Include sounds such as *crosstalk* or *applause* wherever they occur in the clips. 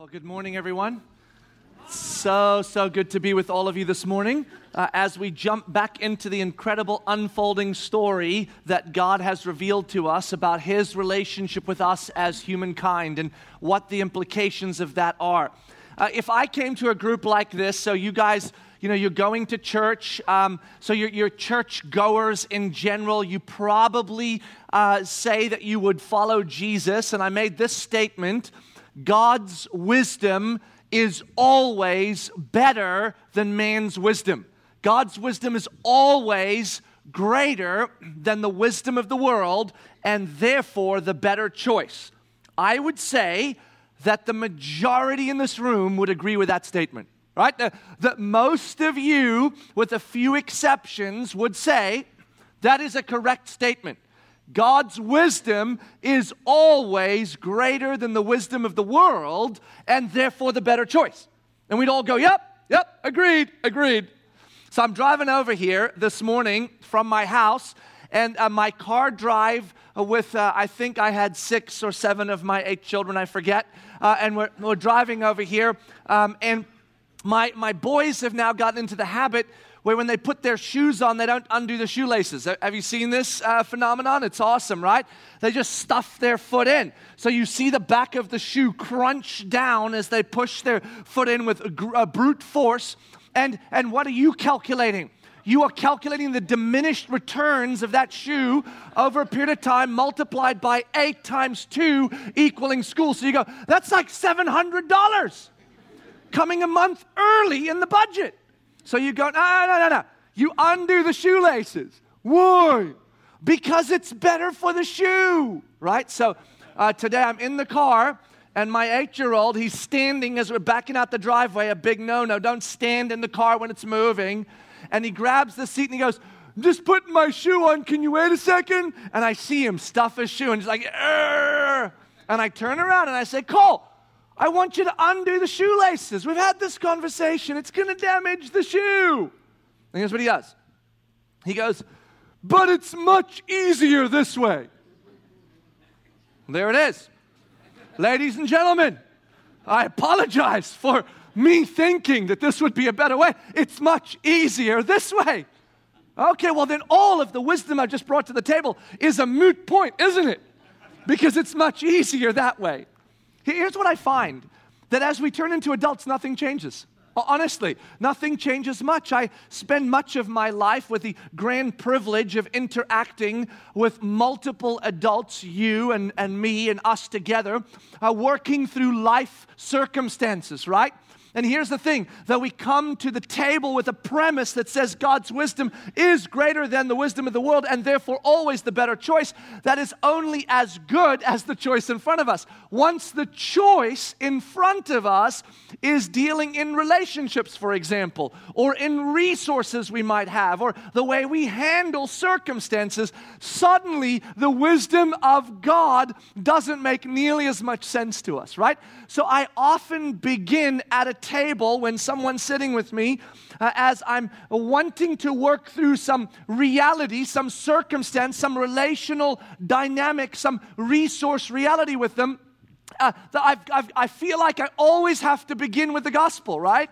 Well, good morning, everyone. So, so good to be with all of you this morning uh, as we jump back into the incredible unfolding story that God has revealed to us about His relationship with us as humankind and what the implications of that are. Uh, if I came to a group like this, so you guys, you know, you're going to church, um, so you're, you're, church goers in general, you probably uh, say that you would follow Jesus, and I made this statement God's wisdom is always better than man's wisdom. God's wisdom is always greater than the wisdom of the world and therefore the better choice. I would say that the majority in this room would agree with that statement, right? That, most of you, with a few exceptions, would say that is a correct statement. God's wisdom is always greater than the wisdom of the world and therefore the better choice. And we'd all go, yep, yep, agreed, agreed. So I'm driving over here this morning from my house, and uh, my car drive with, uh, I think I had six or seven of my eight children, I forget. Uh, and we're, we're, driving over here, um, and my, my boys have now gotten into the habit where when they put their shoes on, they don't undo the shoelaces. Have you seen this uh, phenomenon? It's awesome, right? They just stuff their foot in. So you see the back of the shoe crunch down as they push their foot in with a, a brute force. And, and what are you calculating? you are calculating the diminished returns of that shoe over a period of time multiplied by eight times two equaling school. So you go, that's like $700 coming a month early in the budget. So you go, no, no, no, no. You undo the shoelaces. Why? Because it's better for the shoe, right? So uh, today I'm in the car and my eight year old, he's standing as we're backing out the driveway, a big no no. Don't stand in the car when it's moving. And he grabs the seat and he goes, I'm just putting my shoe on. Can you wait a second? And I see him stuff his shoe and he's like, Arr! and I turn around and I say, Cole, I want you to undo the shoelaces. We've had this conversation. It's going to damage the shoe. And here's what he does He goes, But it's much easier this way. There it is. Ladies and gentlemen, I apologize for me thinking that this would be a better way. It's much easier this way. Okay, well, then all of the wisdom I just brought to the table is a moot point, isn't it? Because it's much easier that way. Here's what I find that as we turn into adults, nothing changes. Honestly, nothing changes much. I spend much of my life with the grand privilege of interacting with multiple adults, you and, and me and us together, uh, working through life circumstances, right? And here's the thing that we come to the table with a premise that says God's wisdom is greater than the wisdom of the world and therefore always the better choice, that is only as good as the choice in front of us. Once the choice in front of us is dealing in relationships, for example, or in resources we might have, or the way we handle circumstances, suddenly the wisdom of God doesn't make nearly as much sense to us, right? So I often begin at a table when someone's sitting with me uh, as I'm wanting to work through some reality, some circumstance, some relational dynamic, some resource reality with them. Uh, I've, I feel like I always have to begin with the gospel, right?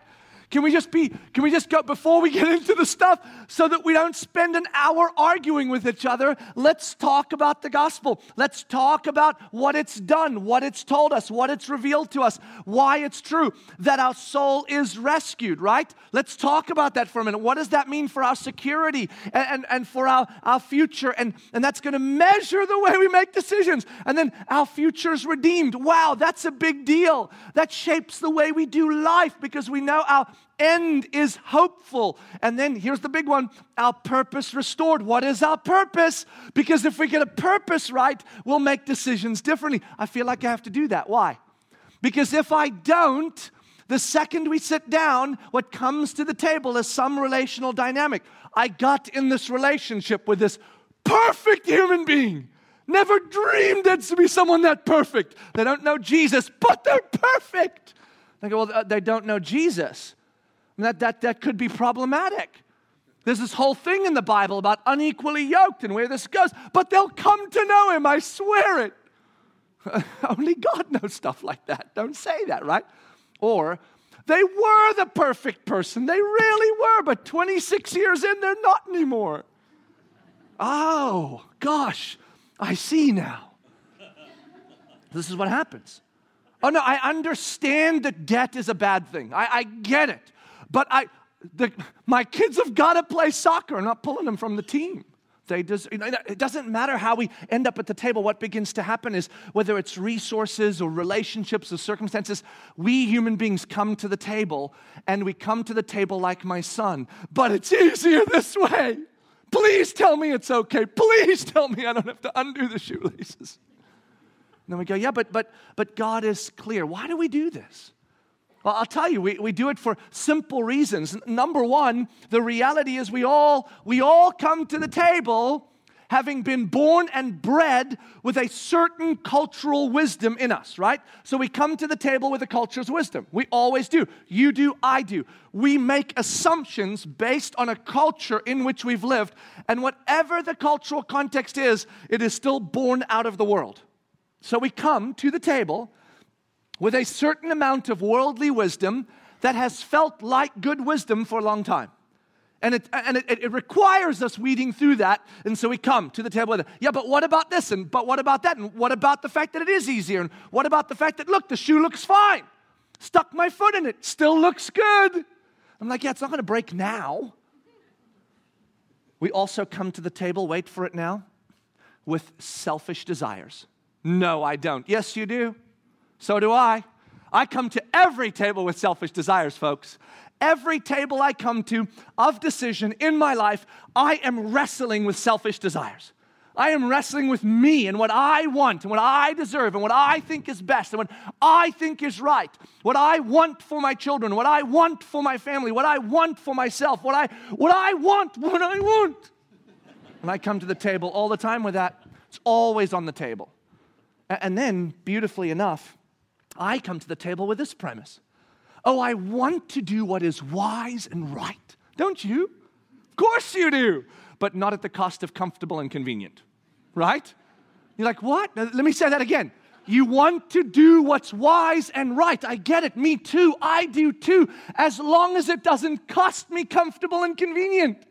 Can we just be, can we just go, before we *laughs* get into the stuff, so that we don't spend an hour arguing with each other, let's talk about the gospel. Let's talk about what it's done, what it's told us, what it's revealed to us, why it's true, that our soul is rescued, right? Let's talk about that for a minute. What does that mean for our security and, and, and for our, our future? And, and that's going to measure the way we make decisions. And then our future is redeemed. Wow, that's a big deal. That shapes the way we do life because we know our end is hopeful. And then here's the big one our purpose restored. What is our purpose? Because if we get a purpose right, we'll make decisions differently. I feel like I have to do that. Why? Because if I don't, the second we sit down, what comes to the table is some relational dynamic. I got in this relationship with this perfect human being. Never dreamed there'd be someone that perfect. They don't know Jesus, but they're perfect. They go, well, uh, they don't know Jesus that, that, that could be problematic. There's this whole thing in the Bible about unequally yoked and where this goes, but they'll come to know him, I swear it. *laughs* Only God knows stuff like that. Don't say that, right? Or they were the perfect person. They really were, but 26 years in, they're not anymore. Oh, gosh, I see now. This is what happens. Oh, no, I understand that debt is a bad thing. I, I get it. But I, the, my kids have got to play soccer. I'm not pulling them from the team. They just, it doesn't matter how we end up at the table. What begins to happen is whether it's resources or relationships or circumstances, we human beings come to the table and we come to the table like my son. But it's easier this way. Please tell me it's okay. Please tell me I don't have to undo the shoelaces. And then we go, yeah, but but but God is clear. Why do we do this? Well, I'll tell you, we, we do it for simple reasons. Number one, the reality is we all we all come to the table having been born and bred with a certain cultural wisdom in us, right? So we come to the table with a culture's wisdom. We always do. You do, I do. We make assumptions based on a culture in which we've lived, and whatever the cultural context is, it is still born out of the world. So we come to the table with a certain amount of worldly wisdom that has felt like good wisdom for a long time. And, it, and it, it, requires us weeding through that. And so we come to the table with, yeah, but what about this? And but what about that? And what about the fact that it is easier? And what about the fact that, look, the shoe looks fine? Stuck my foot in it, still looks good. I'm like, yeah, it's not going to break now. We also come to the table, wait for it now, with selfish desires. No, I don't. Yes, you do. So do I. I come to every table with selfish desires, folks. Every table I come to of decision in my life, I am wrestling with selfish desires. I am wrestling with me and what I want and what I deserve and what I think is best and what I think is right. What I want for my children, what I want for my family, what I want for myself, what I what I want, what I want. And I come to the table all the time with that. It's always on the table. And then, beautifully enough, I come to the table with this premise Oh, I want to do what is wise and right. Don't you? Of course you do, but not at the cost of comfortable and convenient, right? You're like, what? Let me say that again. You want to do what's wise and right. I get it. Me too. I do too. As long as it doesn't cost me comfortable and convenient.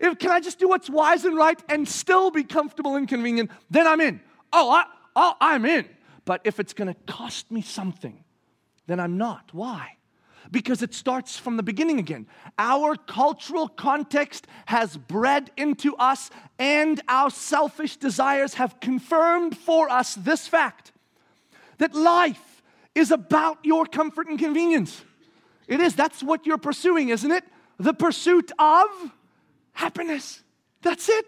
If, can I just do what's wise and right and still be comfortable and convenient? Then I'm in. Oh, I, oh I'm in. But if it's going to cost me something, then I'm not. Why? Because it starts from the beginning again. Our cultural context has bred into us, and our selfish desires have confirmed for us this fact that life is about your comfort and convenience. It is. That's what you're pursuing, isn't it? The pursuit of happiness. That's it.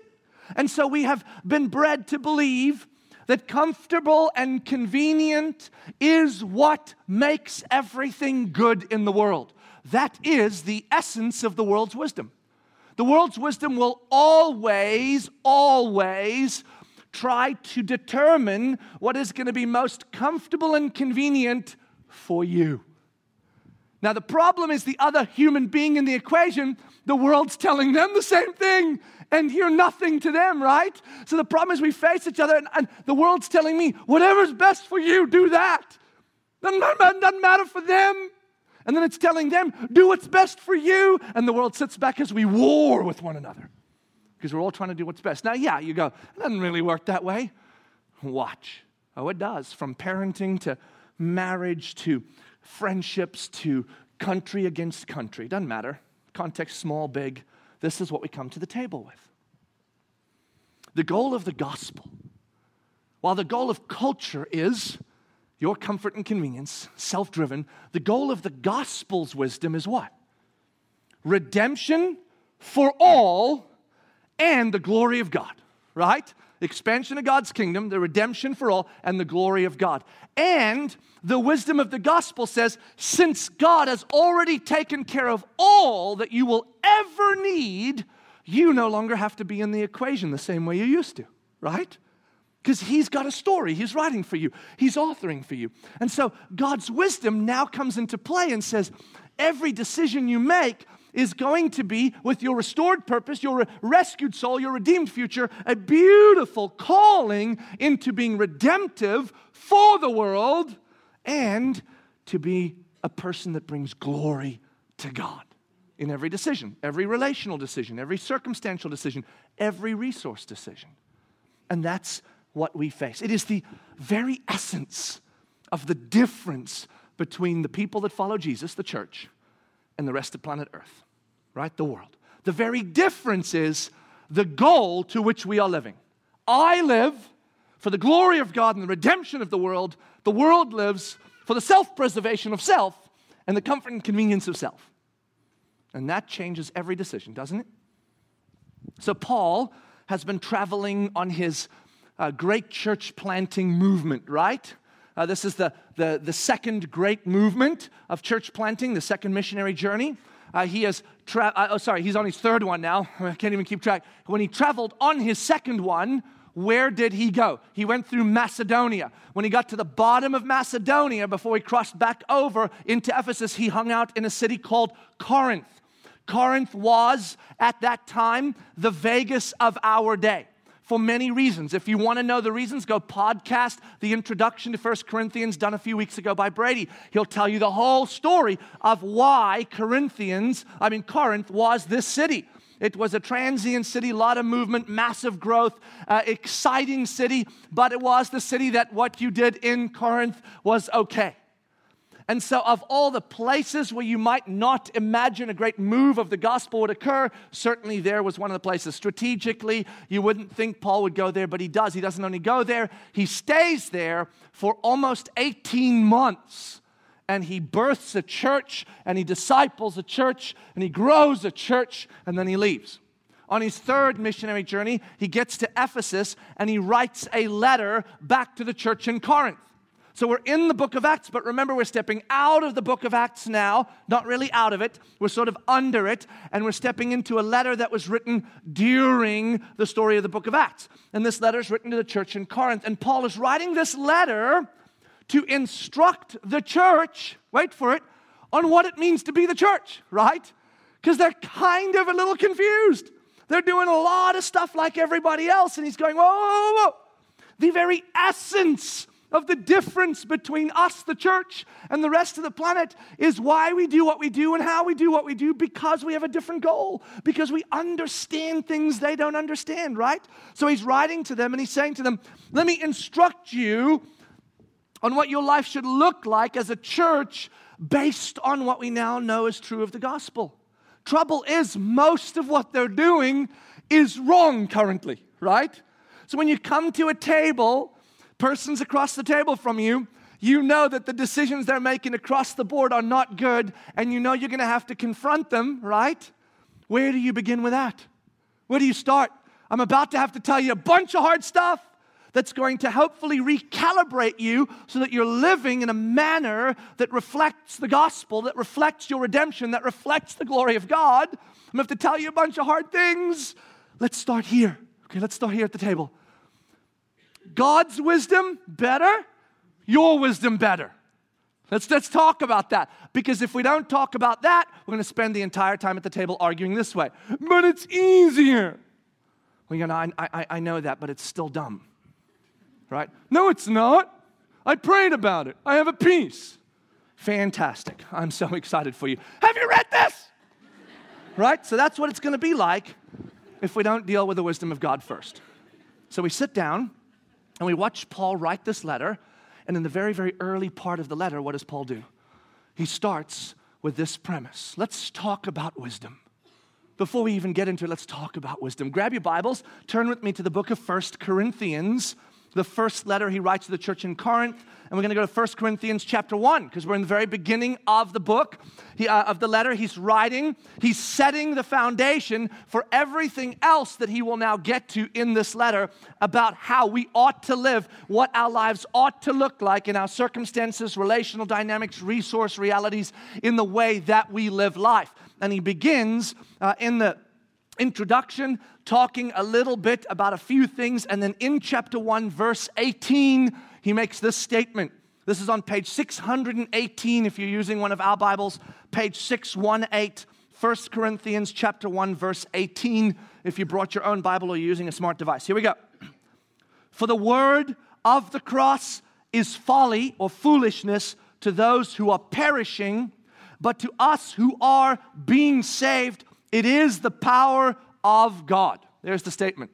And so we have been bred to believe that comfortable and convenient is what makes everything good in the world. That is the essence of the world's wisdom. The world's wisdom will always, always try to determine what is going to be most comfortable and convenient for you. Now, the problem is the other human being in the equation, the world's telling them the same thing and you're nothing to them, right? So the problem is we face each other, and, and the world's telling me, whatever's best for you, do that. Doesn't, doesn't matter for them. And then it's telling them, do what's best for you. And the world sits back as we war with one another because we're all trying to do what's best. Now, yeah, you go, it doesn't really work that way. Watch. Oh, it does. From parenting to marriage to friendships to country against country. Doesn't matter. Context small, big this is what we come to the table with. The goal of the gospel, while the goal of culture is your comfort and convenience, self driven, the goal of the gospel's wisdom is what? Redemption for all and the glory of God, right? Expansion of God's kingdom, the redemption for all, and the glory of God. And the wisdom of the gospel says, since God has already taken care of all that you will ever need, you no longer have to be in the equation the same way you used to, right? Because he's got a story, he's writing for you, he's authoring for you. And so God's wisdom now comes into play and says, every decision you make is going to be, with your restored purpose, your rescued soul, your redeemed future, a beautiful calling into being redemptive for the world and to be a person that brings glory to God in every decision, every relational decision, every circumstantial decision, every resource decision. And that's what we face. It is the very essence of the difference between the people that follow Jesus, the church, and the rest of planet Earth, right? The world. The very difference is the goal to which we are living. I live for the glory of God and the redemption of the world. The world lives for the self preservation of self and the comfort and convenience of self. And that changes every decision, doesn't it? So, Paul has been traveling on his uh, great church planting movement, right? Uh, this is the, the, the second great movement of church planting, the second missionary journey. Uh, he has, tra- uh, oh, sorry, he's on his third one now. *laughs* I can't even keep track. When he traveled on his second one, where did he go? He went through Macedonia. When he got to the bottom of Macedonia, before he crossed back over into Ephesus, he hung out in a city called Corinth. Corinth was, at that time, the Vegas of our day for many reasons. If you want to know the reasons, go podcast the introduction to First Corinthians done a few weeks ago by Brady. He'll tell you the whole story of why Corinthians, I mean, Corinth was this city. It was a transient city, a lot of movement, massive growth, uh, exciting city, but it was the city that what you did in Corinth was okay. And so, of all the places where you might not imagine a great move of the gospel would occur, certainly there was one of the places. Strategically, you wouldn't think Paul would go there, but he does. He doesn't only go there, he stays there for almost 18 months. And he births a church, and he disciples a church, and he grows a church, and then he leaves. On his third missionary journey, he gets to Ephesus and he writes a letter back to the church in Corinth. So we're in the book of Acts, but remember, we're stepping out of the book of Acts now, not really out of it. We're sort of under it, and we're stepping into a letter that was written during the story of the book of Acts. And this letter is written to the church in Corinth. And Paul is writing this letter to instruct the church, wait for it, on what it means to be the church, right? Because they're kind of a little confused. They're doing a lot of stuff like everybody else, and he's going, whoa, whoa, whoa. The very essence of the difference between us, the church, and the rest of the planet is why we do what we do and how we do what we do because we have a different goal, because we understand things they don't understand, right? So he's writing to them and he's saying to them, Let me instruct you on what your life should look like as a church based on what we now know is true of the gospel. Trouble is, most of what they're doing is wrong currently, right? So when you come to a table, persons across the table from you, you know that the decisions they're making across the board are not good, and you know you're going to have to confront them, right? Where do you begin with that? Where do you start? I'm about to have to tell you a bunch of hard stuff that's going to hopefully recalibrate you so that you're living in a manner that reflects the gospel, that reflects your redemption, that reflects the glory of God. I'm going to have to tell you a bunch of hard things. Let's start here. Okay, let's start here at the table. God's wisdom better, your wisdom better. Let's, let's talk about that. Because if we don't talk about that, we're going to spend the entire time at the table arguing this way. But it's easier. Well, you know, I, I, I know that, but it's still dumb. Right? No, it's not. I prayed about it. I have a peace. Fantastic. I'm so *laughs* excited for you. Have you read this? right? So that's what it's going to be like if we don't deal with the wisdom of God first. So we sit down and we watch Paul write this letter, and in the very, very early part of the letter, what does Paul do? He starts with this premise let's talk about wisdom. Before we even get into it, let's talk about wisdom. Grab your Bibles, turn with me to the book of First Corinthians the first letter he writes to the church in Corinth. And we're going to go to 1 Corinthians chapter 1 because we're in the very beginning of the book, he, uh, of the letter. He's writing, he's setting the foundation for everything else that he will now get to in this letter about how we ought to live, what our lives ought to look like in our circumstances, relational dynamics, resource realities, in the way that we live life. And he begins uh, in the introduction, talking a little bit about a few things, and then in chapter 1, verse 18, he makes this statement. This is on page 618 if you're using one of our Bibles, page 618, 1 Corinthians chapter 1 verse 18 if you brought your own Bible or you're using a smart device. Here we go. For the word of the cross is folly or foolishness to those who are perishing, but to us who are being saved, it is the power of God. There's the statement.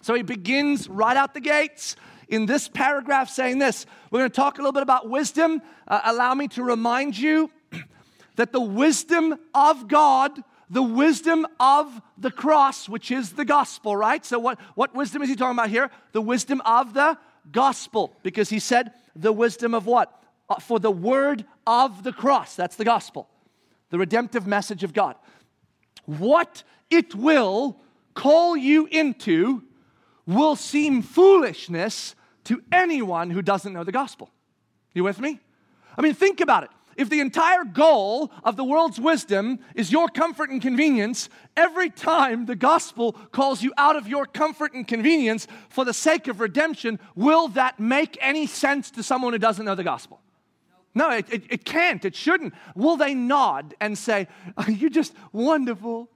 So he begins right out the gates in this paragraph saying this. We're going to talk a little bit about wisdom. Uh, allow me to remind you *clears throat* that the wisdom of God, the wisdom of the cross, which is the gospel, right? So, what, what wisdom is he talking about here? The wisdom of the gospel, because he said the wisdom of what? Uh, for the word of the cross. That's the gospel, the redemptive message of God. What it will call you into will seem foolishness to anyone who doesn't know the gospel. You with me? I mean, think about it. If the entire goal of the world's wisdom is your comfort and convenience, every time the gospel calls you out of your comfort and convenience for the sake of redemption, will that make any sense to someone who doesn't know the gospel? No, it, it, it can't. It shouldn't. Will they nod and say, oh, You're just wonderful?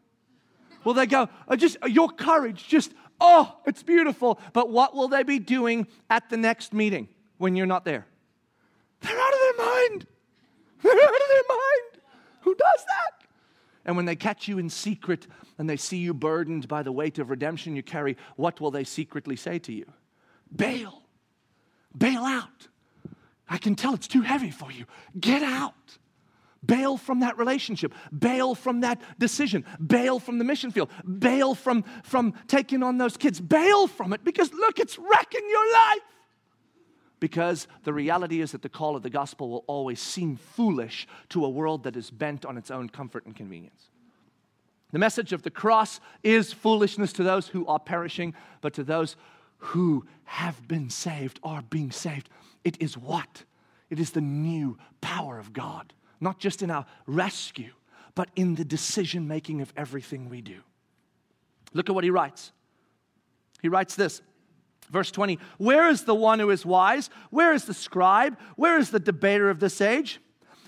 Will they go, oh, just your courage, just Oh, it's beautiful. But what will they be doing at the next meeting when you're not there? They're out of their mind. They're out of their mind. Who does that? And when they catch you in secret and they see you burdened by the weight of redemption you carry, what will they secretly say to you? Bail. Bail out. I can tell it's too heavy for you. Get out. Bail from that relationship. Bail from that decision. Bail from the mission field. Bail from, from taking on those kids. Bail from it because, look, it's wrecking your life. Because the reality is that the call of the gospel will always seem foolish to a world that is bent on its own comfort and convenience. The message of the cross is foolishness to those who are perishing, but to those who have been saved, are being saved, it is what? It is the new power of God not just in our rescue, but in the decision making of everything we do. Look at what he writes. He writes this. Verse 20, where is the one who is wise? Where is the scribe? Where is the debater of this age?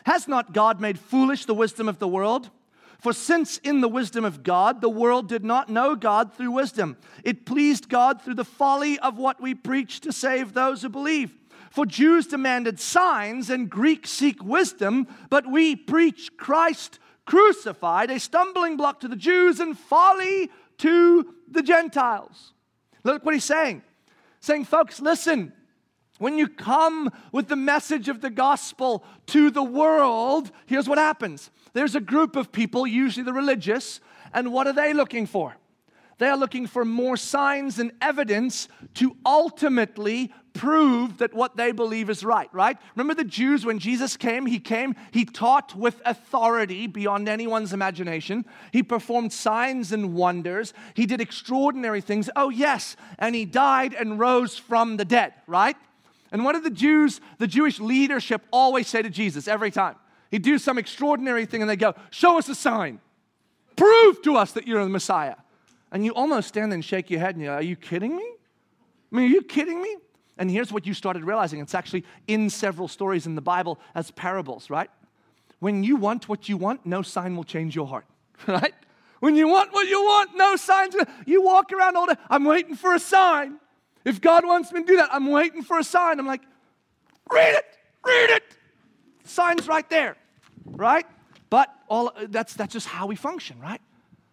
Has not God made foolish the wisdom of the world? For since in the wisdom of God, the world did not know God through wisdom, it pleased God through the folly of what we preach to save those who believe. For Jews demanded signs and Greeks seek wisdom, but we preach Christ crucified, a stumbling block to the Jews and folly to the Gentiles. Look what he's saying. Saying, folks, listen, when you come with the message of the gospel to the world, here's what happens. There's a group of people, usually the religious, and what are they looking for? They are looking for more signs and evidence to ultimately prove that what they believe is right, right? Remember the Jews, when Jesus came, he came, he taught with authority beyond anyone's imagination. He performed signs and wonders. He did extraordinary things. Oh, yes, and he died and rose from the dead, right? And what did the Jews, the Jewish leadership, always say to Jesus every time? He'd do some extraordinary thing and they go, Show us a sign. Prove to us that you're the Messiah. And you almost stand there and shake your head and you're, like, Are you kidding me? I mean, are you kidding me? And here's what you started realizing it's actually in several stories in the Bible as parables, right? When you want what you want, no sign will change your heart, *laughs* right? When you want what you want, no signs. You walk around all day, I'm waiting for a sign. If God wants me to do that, I'm waiting for a sign. I'm like, read it, read it. Sign's right there, right? But all that's that's just how we function, right?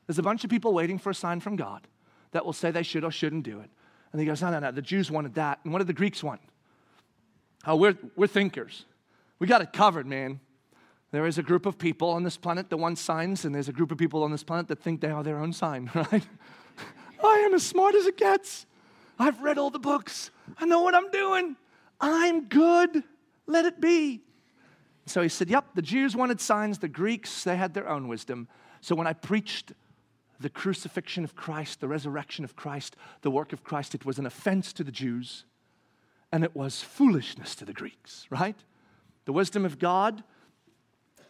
There's a bunch of people waiting for a sign from God that will say they should or shouldn't do it. And he goes, no, no, no. The Jews wanted that. And what did the Greeks want? Oh, we're, we're thinkers. We got it covered, man. There is a group of people on this planet that want signs, and there's a group of people on this planet that think they are their own sign, *laughs* right? I am as smart as it gets. I've read all the books. I know what I'm doing. I'm good. Let it be. So he said, Yep, the Jews wanted signs. The Greeks, they had their own wisdom. So when I preached the crucifixion of Christ, the resurrection of Christ, the work of Christ, it was an offense to the Jews and it was foolishness to the Greeks, right? The wisdom of God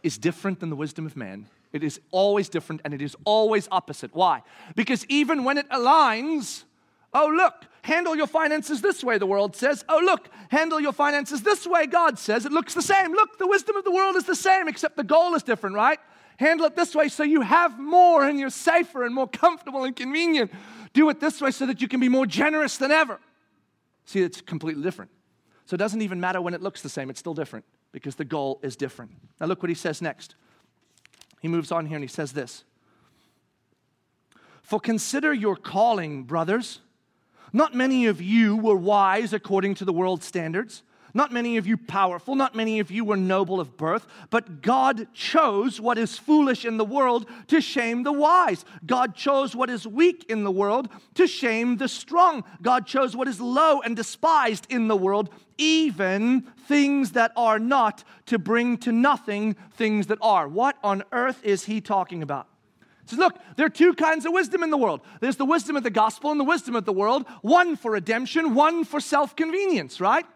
is different than the wisdom of man. It is always different and it is always opposite. Why? Because even when it aligns, oh, look, handle your finances this way, the world says. Oh, look, handle your finances this way, God says. It looks the same. Look, the wisdom of the world is the same, except the goal is different, right? Handle it this way so you have more and you're safer and more comfortable and convenient. Do it this way so that you can be more generous than ever. See, it's completely different. So it doesn't even matter when it looks the same, it's still different because the goal is different. Now, look what he says next. He moves on here and he says this For consider your calling, brothers. Not many of you were wise according to the world's standards. Not many of you powerful, not many of you were noble of birth, but God chose what is foolish in the world to shame the wise. God chose what is weak in the world to shame the strong. God chose what is low and despised in the world, even things that are not, to bring to nothing things that are. What on earth is he talking about? He says, look, there are two kinds of wisdom in the world. There's the wisdom of the gospel and the wisdom of the world, one for redemption, one for self convenience, right?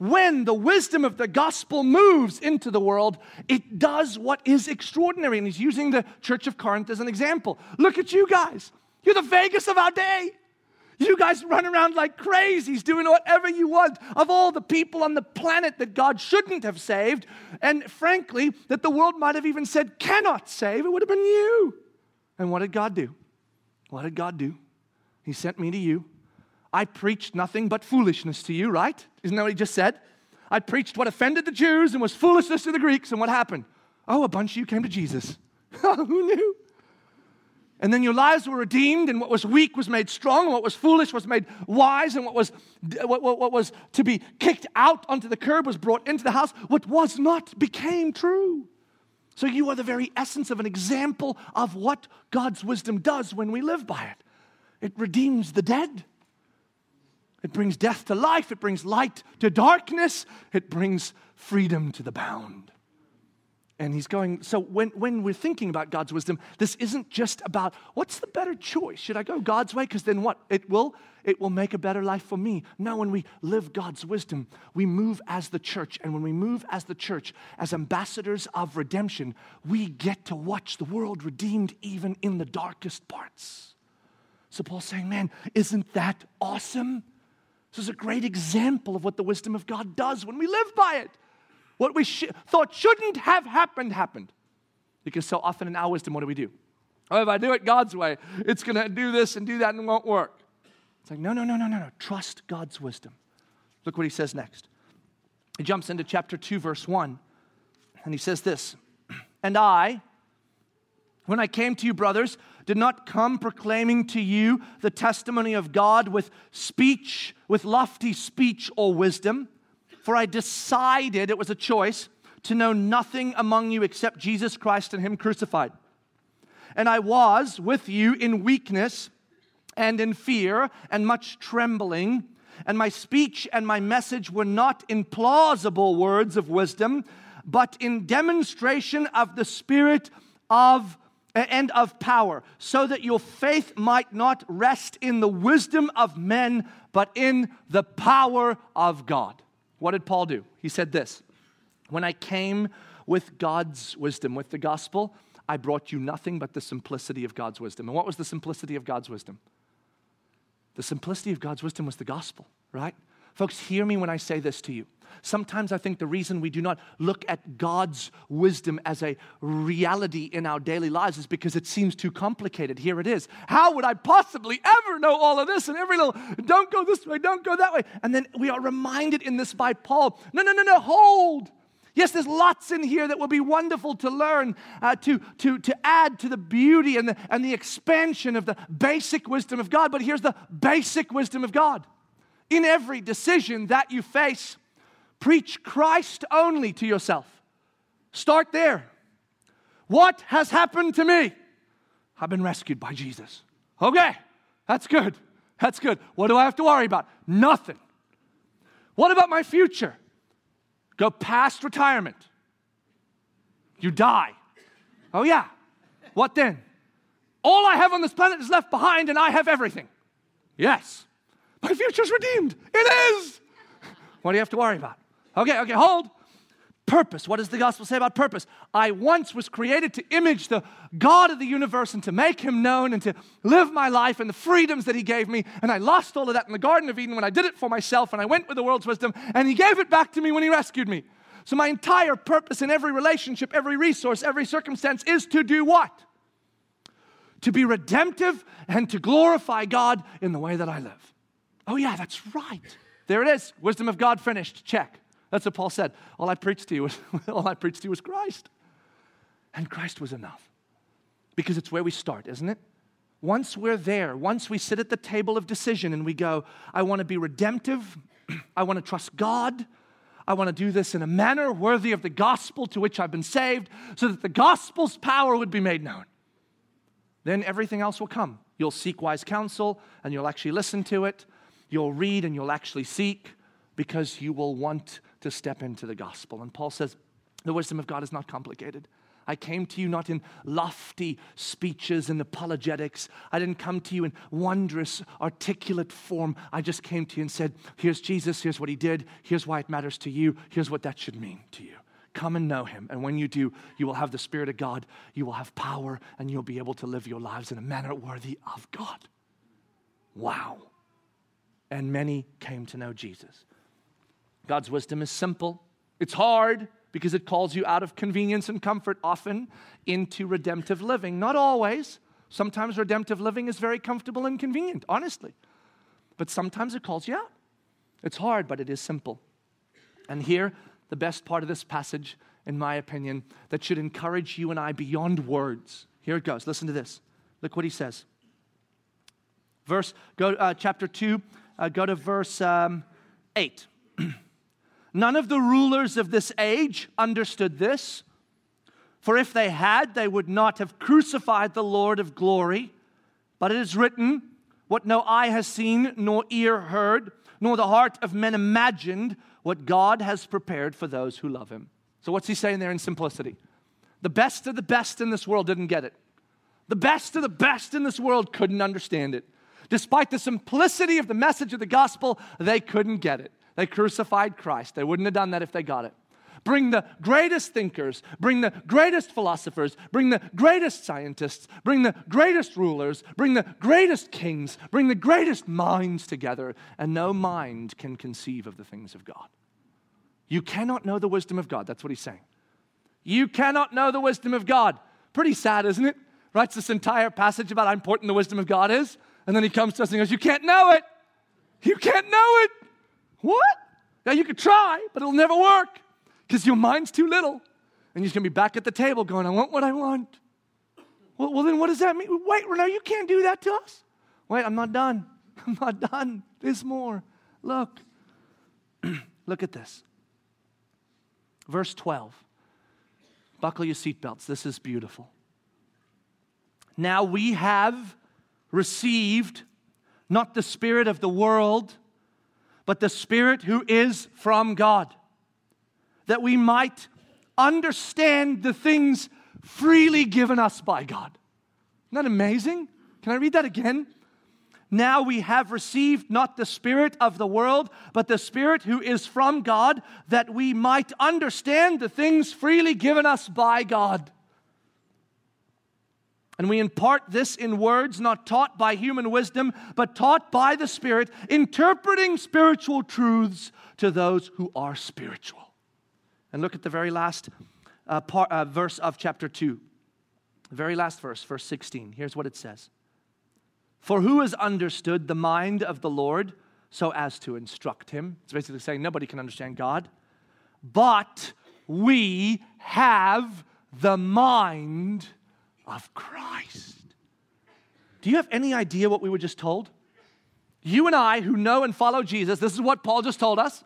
When the wisdom of the gospel moves into the world, it does what is extraordinary. And he's using the church of Corinth as an example. Look at you guys. You're the Vegas of our day. You guys run around like crazies doing whatever you want. Of all the people on the planet that God shouldn't have saved, and frankly, that the world might have even said cannot save, it would have been you. And what did God do? What did God do? He sent me to you I preached nothing but foolishness to you, right? Isn't that what he just said? I preached what offended the Jews and was foolishness to the Greeks, and what happened? Oh, a bunch of you came to Jesus. *laughs* Oh, who knew? And then your lives were redeemed, and what was weak was made strong, and what was foolish was made wise, and what was, what, what, what was to be kicked out onto the curb was brought into the house. What was not became true. So you are the very essence of an example of what God's wisdom does when we live by it. It redeems the dead. It brings death to life, it brings light to darkness, it brings freedom to the bound. And he's going, so when, when we're thinking about God's wisdom, this isn't just about what's the better choice? Should I go God's way? Because then what? It will, it will make a better life for me. No, when we live God's wisdom, we move as the church. And when we move as the church, as ambassadors of redemption, we get to watch the world redeemed even in the darkest parts. So Paul's saying, man, isn't that awesome? This is a great example of what the wisdom of God does when we live by it. What we sh- thought shouldn't have happened, happened. Because so often in our wisdom, what do we do? Oh, if I do it God's way, it's going to do this and do that and won't work. It's like, no, no, no, no, no, no. Trust God's wisdom. Look what he says next. He jumps into chapter 2, verse 1, and he says this *clears throat* And I, when I came to you, brothers, did not come proclaiming to you the testimony of God with speech, with lofty speech or wisdom, for I decided, it was a choice, to know nothing among you except Jesus Christ and Him crucified. And I was with you in weakness and in fear and much trembling. And my speech and my message were not in plausible words of wisdom, but in demonstration of the Spirit of and of power, so that your faith might not rest in the wisdom of men, but in the power of God. What did Paul do? He said this When I came with God's wisdom, with the gospel, I brought you nothing but the simplicity of God's wisdom. And what was the simplicity of God's wisdom? The simplicity of God's wisdom was the gospel, right? Folks, hear me when I say this to you. Sometimes I think the reason we do not look at God's wisdom as a reality in our daily lives is because it seems too complicated. Here it is. How would I possibly ever know all of this and every little, don't go this way, don't go that way? And then we are reminded in this by Paul no, no, no, no, hold. Yes, there's lots in here that will be wonderful to learn, uh, to, to, to add to the beauty and the, and the expansion of the basic wisdom of God. But here's the basic wisdom of God. In every decision that you face, Preach Christ only to yourself. Start there. What has happened to me? I've been rescued by Jesus. Okay, that's good. That's good. What do I have to worry about? Nothing. What about my future? Go past retirement. You die. Oh, yeah. What then? All I have on this planet is left behind, and I have everything. Yes. My future's redeemed. It is. What do you have to worry about? Okay, okay, hold. Purpose. What does the gospel say about purpose? I once was created to image the God of the universe and to make him known and to live my life and the freedoms that he gave me. And I lost all of that in the Garden of Eden when I did it for myself and I went with the world's wisdom and he gave it back to me when he rescued me. So, my entire purpose in every relationship, every resource, every circumstance is to do what? To be redemptive and to glorify God in the way that I live. Oh, yeah, that's right. There it is. Wisdom of God finished. Check. That's what Paul said. All I preached to you was, *laughs* all I preached to you was Christ. And Christ was enough. Because it's where we start, isn't it? Once we're there, once we sit at the table of decision and we go, I want to be redemptive, *clears throat* I want to trust God, I want to do this in a manner worthy of the gospel to which I've been saved, so that the gospel's power would be made known. Then everything else will come. You'll seek wise counsel and you'll actually listen to it. You'll read and you'll actually seek because you will want to step into the gospel. And Paul says, the wisdom of God is not complicated. I came to you not in lofty speeches and apologetics. I didn't come to you in wondrous, articulate form. I just came to you and said, Here's Jesus, here's what he did, here's why it matters to you, here's what that should mean to you. Come and know him. And when you do, you will have the Spirit of God, you will have power, and you'll be able to live your lives in a manner worthy of God. Wow. And many came to know Jesus. God's wisdom is simple, it's hard because it calls you out of convenience and comfort often into redemptive living. Not always. Sometimes redemptive living is very comfortable and convenient, honestly. But sometimes it calls you out. It's hard, but it is simple. And here, the best part of this passage, in my opinion, that should encourage you and I beyond words. Here it goes. Listen to this. Look what he says. Verse, go uh, chapter 2, uh, go to verse um, 8. *clears throat* None of the rulers of this age understood this. For if they had, they would not have crucified the Lord of glory. But it is written, What no eye has seen, nor ear heard, nor the heart of men imagined, what God has prepared for those who love him. So, what's he saying there in simplicity? The best of the best in this world didn't get it. The best of the best in this world couldn't understand it. Despite the simplicity of the message of the gospel, they couldn't get it. They crucified Christ. They wouldn't have done that if they got it. Bring the greatest thinkers, bring the greatest philosophers, bring the greatest scientists, bring the greatest rulers, bring the greatest kings, bring the greatest minds together, and no mind can conceive of the things of God. You cannot know the wisdom of God. That's what he's saying. You cannot know the wisdom of God. Pretty sad, isn't it? Writes this entire passage about how important the wisdom of God is, and then he comes to us and goes, You can't know it. You can't know it. What? Now you could try, but it'll never work because your mind's too little. And you're just going to be back at the table going, I want what I want. Well, well, then what does that mean? Wait, no, you can't do that to us. Wait, I'm not done. *laughs* I'm not done. There's more. Look. *clears throat* Look at this. Verse 12. Buckle your seatbelts. This is beautiful. Now we have received not the spirit of the world but the Spirit who is from God, that we might understand the things freely given us by God. Isn't that amazing? Can I read that again? Now we have received not the Spirit of the world, but the Spirit who is from God, that we might understand the things freely given us by God. And we impart this in words not taught by human wisdom, but taught by the Spirit, interpreting spiritual truths to those who are spiritual. And look at the very last uh, part, uh, verse of chapter 2. The very last verse, verse 16. Here's what it says For who has understood the mind of the Lord so as to instruct him? It's basically saying nobody can understand God, but we have the mind of Christ. Do you have any idea what we were just told? You and I, who know and follow Jesus, this is what Paul just told us.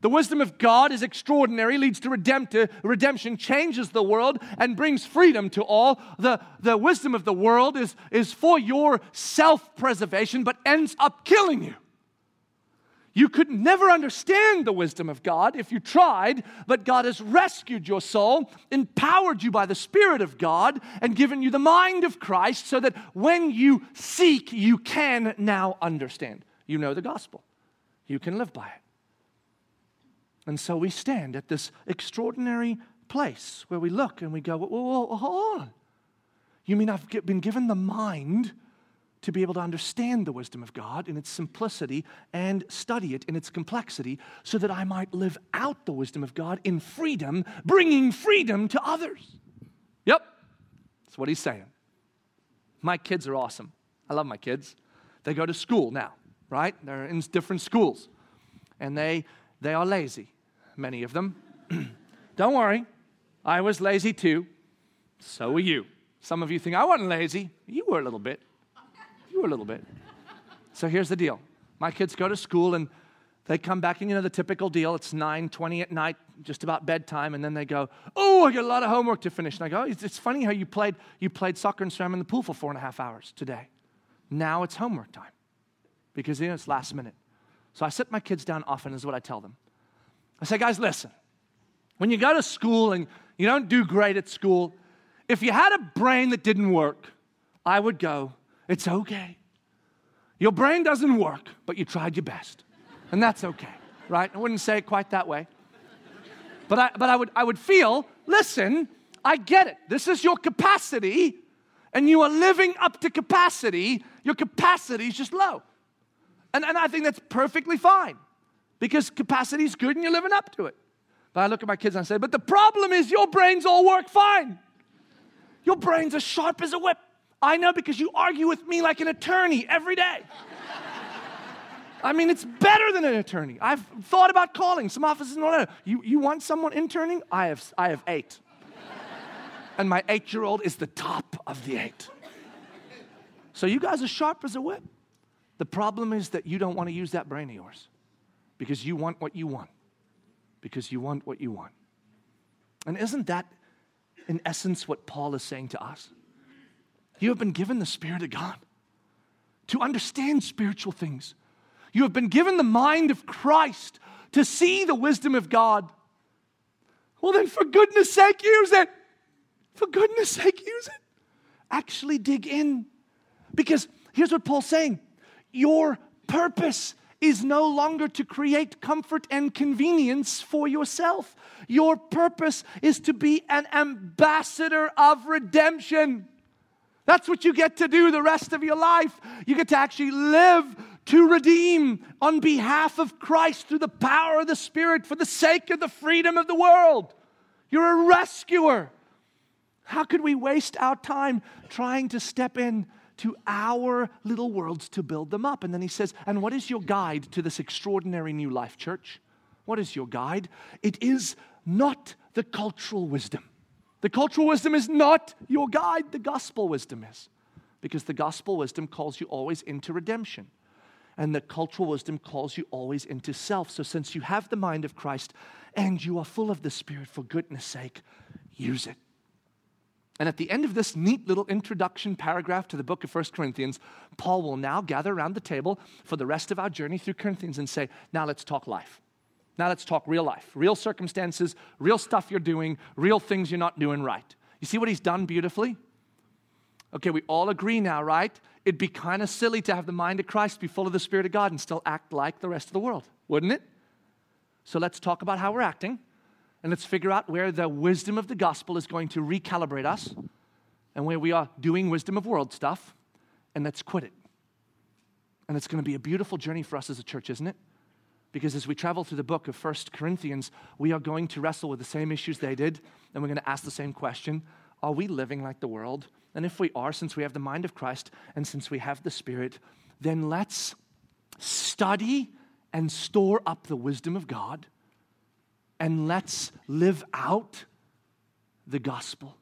The wisdom of God is extraordinary, leads to uh, redemption, changes the world, and brings freedom to all. The, the wisdom of the world is, is for your self preservation, but ends up killing you. You could never understand the wisdom of God if you tried, but God has rescued your soul, empowered you by the Spirit of God, and given you the mind of Christ so that when you seek, you can now understand. You know the gospel, you can live by it. And so we stand at this extraordinary place where we look and we go, hold on. You mean I've been given the mind to be able to understand the wisdom of God in its simplicity and study it in its complexity so that I might live out the wisdom of God in freedom, bringing freedom to others. Yep, that's what he's saying. My kids are awesome. I love my kids. They go to school now, right? They're in different schools. And they, they are lazy, many of them. *clears throat* Don't worry, I was lazy too. So were you. Some of you think I wasn't lazy. You were a little bit. A little bit. So here's the deal. My kids go to school and they come back and you know the typical deal. It's 9:20 at night, just about bedtime, and then they go, "Oh, I got a lot of homework to finish." And I go, "It's, it's funny how you played you played soccer and swam in the pool for four and a half hours today. Now it's homework time because you know it's last minute." So I sit my kids down often. Is what I tell them. I say, "Guys, listen. When you go to school and you don't do great at school, if you had a brain that didn't work, I would go, it's okay. Your brain doesn't work, but you tried your best. And that's okay, right? I wouldn't say it quite that way. But I, but I, would, I would feel listen, I get it. This is your capacity, and you are living up to capacity. Your capacity is just low. And, and I think that's perfectly fine because capacity is good and you're living up to it. But I look at my kids and I say, but the problem is your brains all work fine. Your brains are sharp as a whip. I know because you argue with me like an attorney every day. I mean, it's better than an attorney. I've thought about calling some offices in Orlando. You, you want someone interning? I have, I have eight. and my eight year old is the top of the eight. So you guys are sharp as a whip. The problem is that you don't want to use that brain of yours because you want what you want. Because you want what you want. And isn't that in essence, what Paul is saying to us. You have been given the Spirit of God to understand spiritual things. You have been given the mind of Christ to see the wisdom of God. Well, then, for goodness sake, use it. For goodness sake, use it. Actually, dig in. Because here's what Paul's saying your purpose is no longer to create comfort and convenience for yourself. Your purpose is to be an ambassador of redemption. That's what you get to do the rest of your life. You get to actually live to redeem on behalf of Christ through the power of the Spirit for the sake of the freedom of the world. You're a rescuer. How could we waste our time trying to step in to our little worlds to build them up. And then he says, And what is your guide to this extraordinary new life, church? What is your guide? It is not the cultural wisdom. The cultural wisdom is not your guide, the gospel wisdom is. Because the gospel wisdom calls you always into redemption. And the cultural wisdom calls you always into self. So, since you have the mind of Christ and you are full of the Spirit, for goodness sake, use it. And at the end of this neat little introduction paragraph to the book of 1 Corinthians, Paul will now gather around the table for the rest of our journey through Corinthians and say, Now let's talk life. Now let's talk real life, real circumstances, real stuff you're doing, real things you're not doing right. You see what he's done beautifully? Okay, we all agree now, right? It'd be kind of silly to have the mind of Christ, be full of the Spirit of God, and still act like the rest of the world, wouldn't it? So let's talk about how we're acting and let's figure out where the wisdom of the gospel is going to recalibrate us and where we are doing wisdom of world stuff, and let's quit it. And it's going to be a beautiful journey for us as a church, isn't it? Because as we travel through the book of First Corinthians, we are going to wrestle with the same issues they did, and we're going to ask the same question Are we living like the world? And if we are, since we have the mind of Christ and since we have the Spirit, then let's study and store up the wisdom of God and let's live out the gospel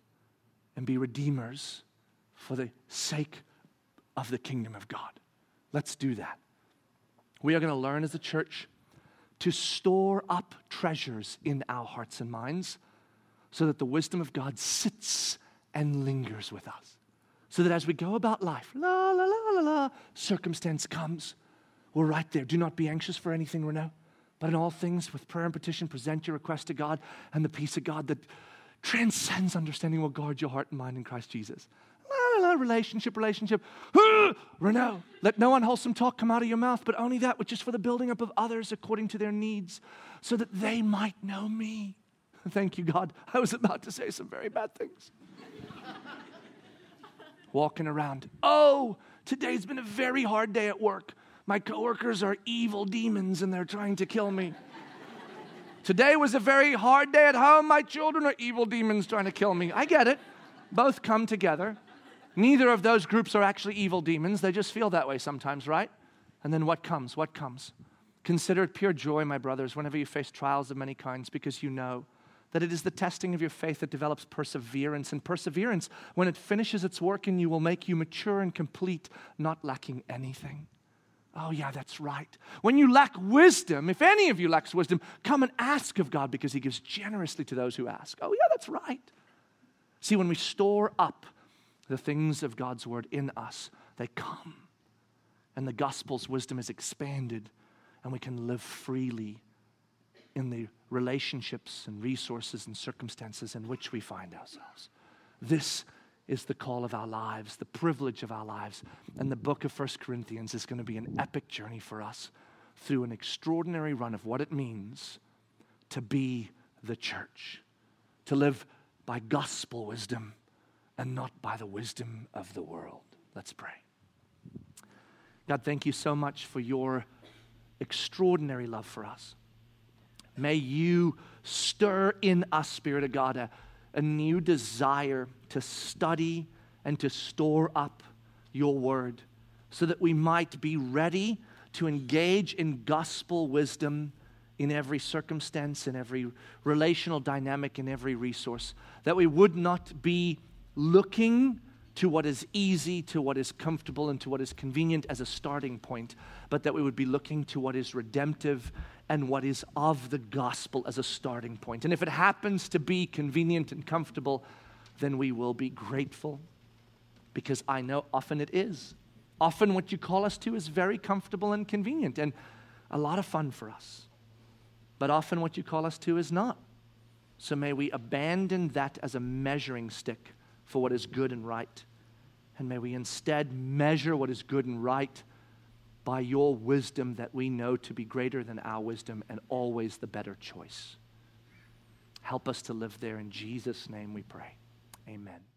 and be redeemers for the sake of the kingdom of God. Let's do that. We are going to learn as a church to store up treasures in our hearts and minds so that the wisdom of God sits and lingers with us. So that as we go about life, la, la, la, la, la, circumstance comes, we're right there. Do not be anxious for anything, Renault. But in all things, with prayer and petition, present your request to God, and the peace of God that transcends understanding will guard your heart and mind in Christ Jesus. La, relationship, relationship. *gasps* Renault, let no unwholesome talk come out of your mouth, but only that which is for the building up of others according to their needs, so that they might know me. *laughs* Thank you, God. I was about to say some very bad things. *laughs* Walking around. Oh, Today's been a very hard day at work. My coworkers are evil demons and they're trying to kill me. *laughs* Today was a very hard day at home. My children are evil demons trying to kill me. I get it. Both come together. Neither of those groups are actually evil demons. They just feel that way sometimes, right? And then what comes? What comes? Consider it pure joy, my brothers, whenever you face trials of many kinds, because you know that it is the testing of your faith that develops perseverance. And perseverance, when it finishes its work in you, will make you mature and complete, not lacking anything. Oh, yeah, that's right. When you lack wisdom, if any of you lacks wisdom, come and ask of God because He gives generously to those who ask. Oh, yeah, that's right. See, when we store up the things of God's word in us, they come. And the gospel's wisdom is expanded, and we can live freely in the relationships and resources and circumstances in which we find ourselves. This is the call of our lives, the privilege of our lives. And the book of First Corinthians is going to be an epic journey for us through an extraordinary run of what it means to be the church, to live by gospel wisdom and not by the wisdom of the world. Let's pray. God, thank you so much for your extraordinary love for us. May you stir in us, Spirit of God, a, a new desire to study and to store up your word so that we might be ready to engage in gospel wisdom in every circumstance, in every relational dynamic, in every resource. That we would not be looking to what is easy, to what is comfortable, and to what is convenient as a starting point, but that we would be looking to what is redemptive and what is of the gospel as a starting point. And if it happens to be convenient and comfortable, then we will be grateful because I know often it is. Often what you call us to is very comfortable and convenient and a lot of fun for us. But often what you call us to is not. So may we abandon that as a measuring stick for what is good and right. And may we instead measure what is good and right by your wisdom that we know to be greater than our wisdom and always the better choice. Help us to live there. In Jesus' name we pray. Amen.